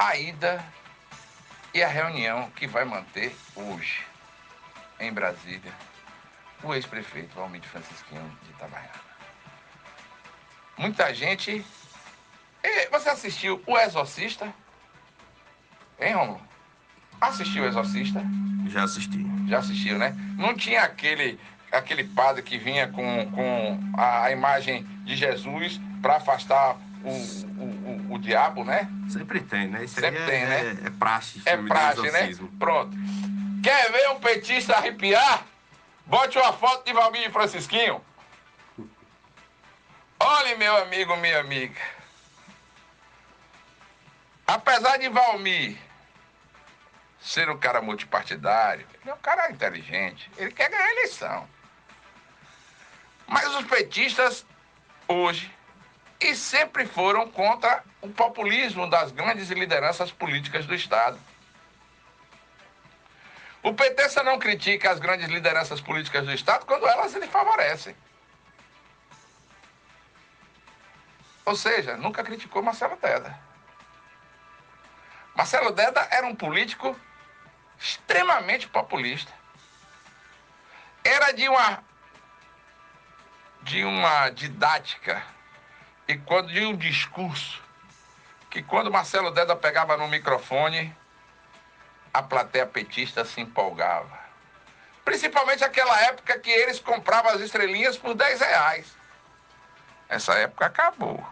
a ida e a reunião que vai manter hoje em Brasília o ex-prefeito Valmir Francisquinho de Itabaiana. Muita gente. Você assistiu O Exorcista? Hein, Romulo? Assistiu O Exorcista? Já assisti. Já assistiu, né? Não tinha aquele aquele padre que vinha com, com a, a imagem de Jesus para afastar o, o, o, diabo, né? Sempre tem, né? Isso Sempre tem, é, né? É, é praxe. É praxe, né? Pronto. Quer ver um petista arrepiar? Bote uma foto de Valmir e Francisquinho. Olhe, meu amigo, minha amiga. Apesar de Valmir ser um cara multipartidário, ele é um cara inteligente, ele quer ganhar a eleição. Mas os petistas, hoje, e sempre foram contra o populismo das grandes lideranças políticas do Estado. O PT só não critica as grandes lideranças políticas do Estado quando elas lhe favorecem. Ou seja, nunca criticou Marcelo Deda. Marcelo Deda era um político extremamente populista. Era de uma de uma didática e quando de um discurso que quando Marcelo Deda pegava no microfone, a plateia petista se empolgava. Principalmente aquela época que eles compravam as estrelinhas por 10 reais. Essa época acabou.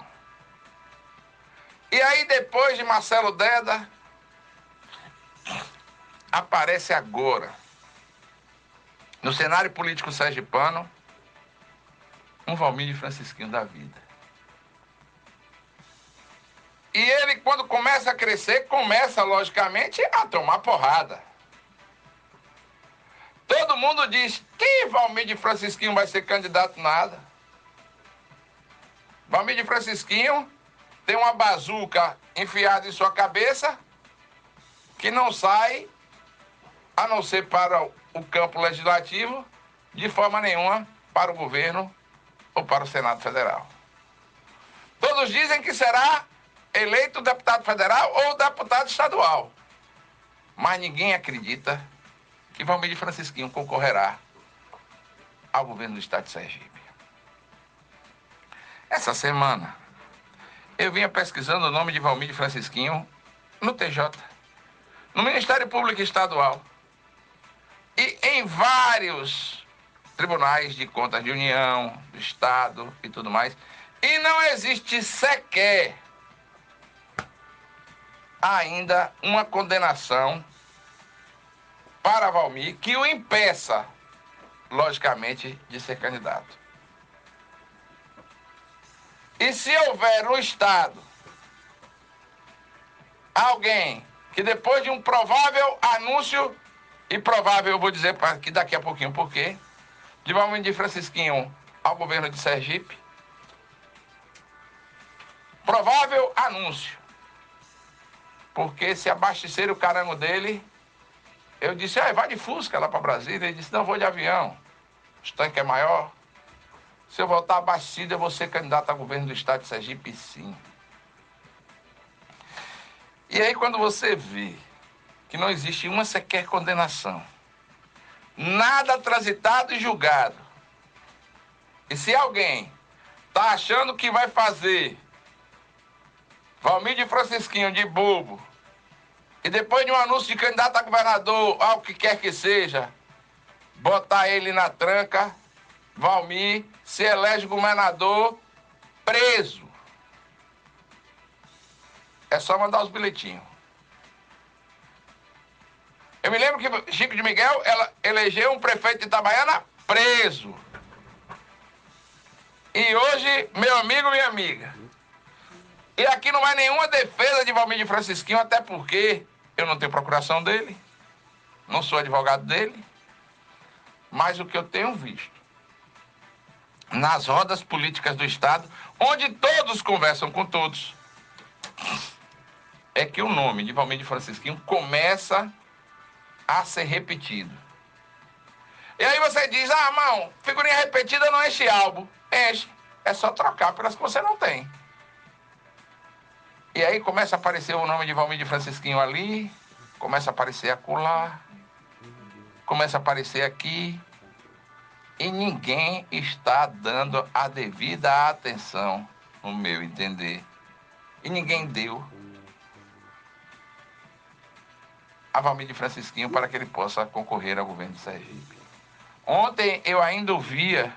E aí depois de Marcelo Deda, aparece agora, no cenário político sergipano, um Valmir Francisquinho da vida. E ele, quando começa a crescer, começa, logicamente, a tomar porrada. Todo mundo diz que Valmir de Francisquinho vai ser candidato nada. Valmir de Francisquinho tem uma bazuca enfiada em sua cabeça que não sai a não ser para o campo legislativo de forma nenhuma para o governo ou para o Senado Federal. Todos dizem que será eleito deputado federal ou deputado estadual. Mas ninguém acredita que Valmir Francisquinho concorrerá ao governo do estado de Sergipe. Essa semana, eu vinha pesquisando o nome de Valmir Francisquinho no TJ, no Ministério Público Estadual e em vários tribunais de contas de União, do Estado e tudo mais. E não existe sequer ainda uma condenação para Valmir que o impeça, logicamente, de ser candidato. E se houver no Estado alguém que depois de um provável anúncio, e provável eu vou dizer que daqui a pouquinho por quê, de Valmir de Francisquinho ao governo de Sergipe. Provável anúncio. Porque se abastecer o carango dele, eu disse, ah, vai de Fusca lá para Brasília. Ele disse, não, vou de avião. O tanque é maior. Se eu voltar abastecido, eu vou ser candidato a governo do estado de Sergipe, sim. E aí, quando você vê que não existe uma sequer condenação, nada transitado e julgado. E se alguém tá achando que vai fazer Valmir de Francisquinho de bobo, e depois de um anúncio de candidato a governador, ao que quer que seja, botar ele na tranca, Valmir se elege governador preso. É só mandar os bilhetinhos. Eu me lembro que Chico de Miguel ela elegeu um prefeito de Itabaiana preso. E hoje, meu amigo, minha amiga. E aqui não vai nenhuma defesa de Valmir de Francisquinho, até porque eu não tenho procuração dele, não sou advogado dele, mas o que eu tenho visto nas rodas políticas do Estado, onde todos conversam com todos, é que o nome de Valmir de Francisquinho começa a ser repetido. E aí você diz, ah, mão, figurinha repetida não enche álbum. Enche. É só trocar pelas que você não tem. E aí começa a aparecer o nome de Valmir de Francisquinho ali, começa a aparecer acolá, começa a aparecer aqui, e ninguém está dando a devida atenção, no meu entender. E ninguém deu a Valmir de Francisquinho para que ele possa concorrer ao governo de Sergipe. Ontem eu ainda ouvia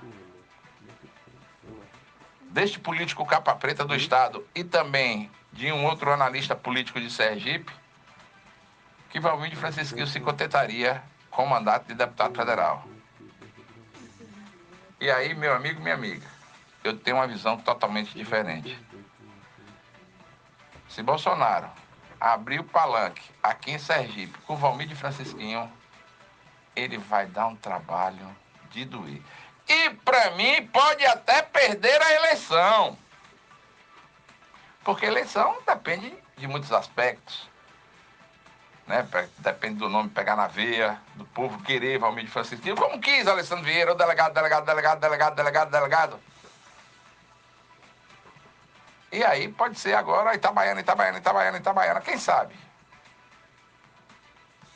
deste político capa preta do Estado e também de um outro analista político de Sergipe, que Valmir Francisquinho se contentaria com o mandato de deputado federal. E aí, meu amigo minha amiga, eu tenho uma visão totalmente diferente. Se Bolsonaro abrir o palanque aqui em Sergipe com Valmir de Francisquinho, ele vai dar um trabalho de doer. E para mim pode até perder a eleição. Porque eleição depende de muitos aspectos. Né? Depende do nome pegar na veia, do povo querer Valmir de Francisquinho, como quis Alessandro Vieira, o delegado, delegado, delegado, delegado, delegado, delegado. E aí pode ser agora Itabaiana, Itabaiana, Itabaiana, Itabaiana, quem sabe?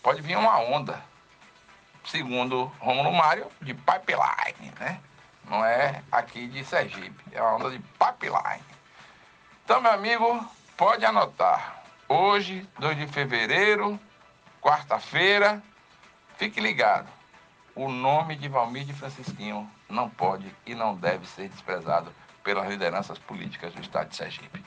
Pode vir uma onda segundo Romulo Mário, de pipeline, né? Não é aqui de Sergipe, é uma onda de pipeline. Então, meu amigo, pode anotar. Hoje, 2 de fevereiro, quarta-feira, fique ligado. O nome de Valmir de Francisquinho não pode e não deve ser desprezado pelas lideranças políticas do estado de Sergipe.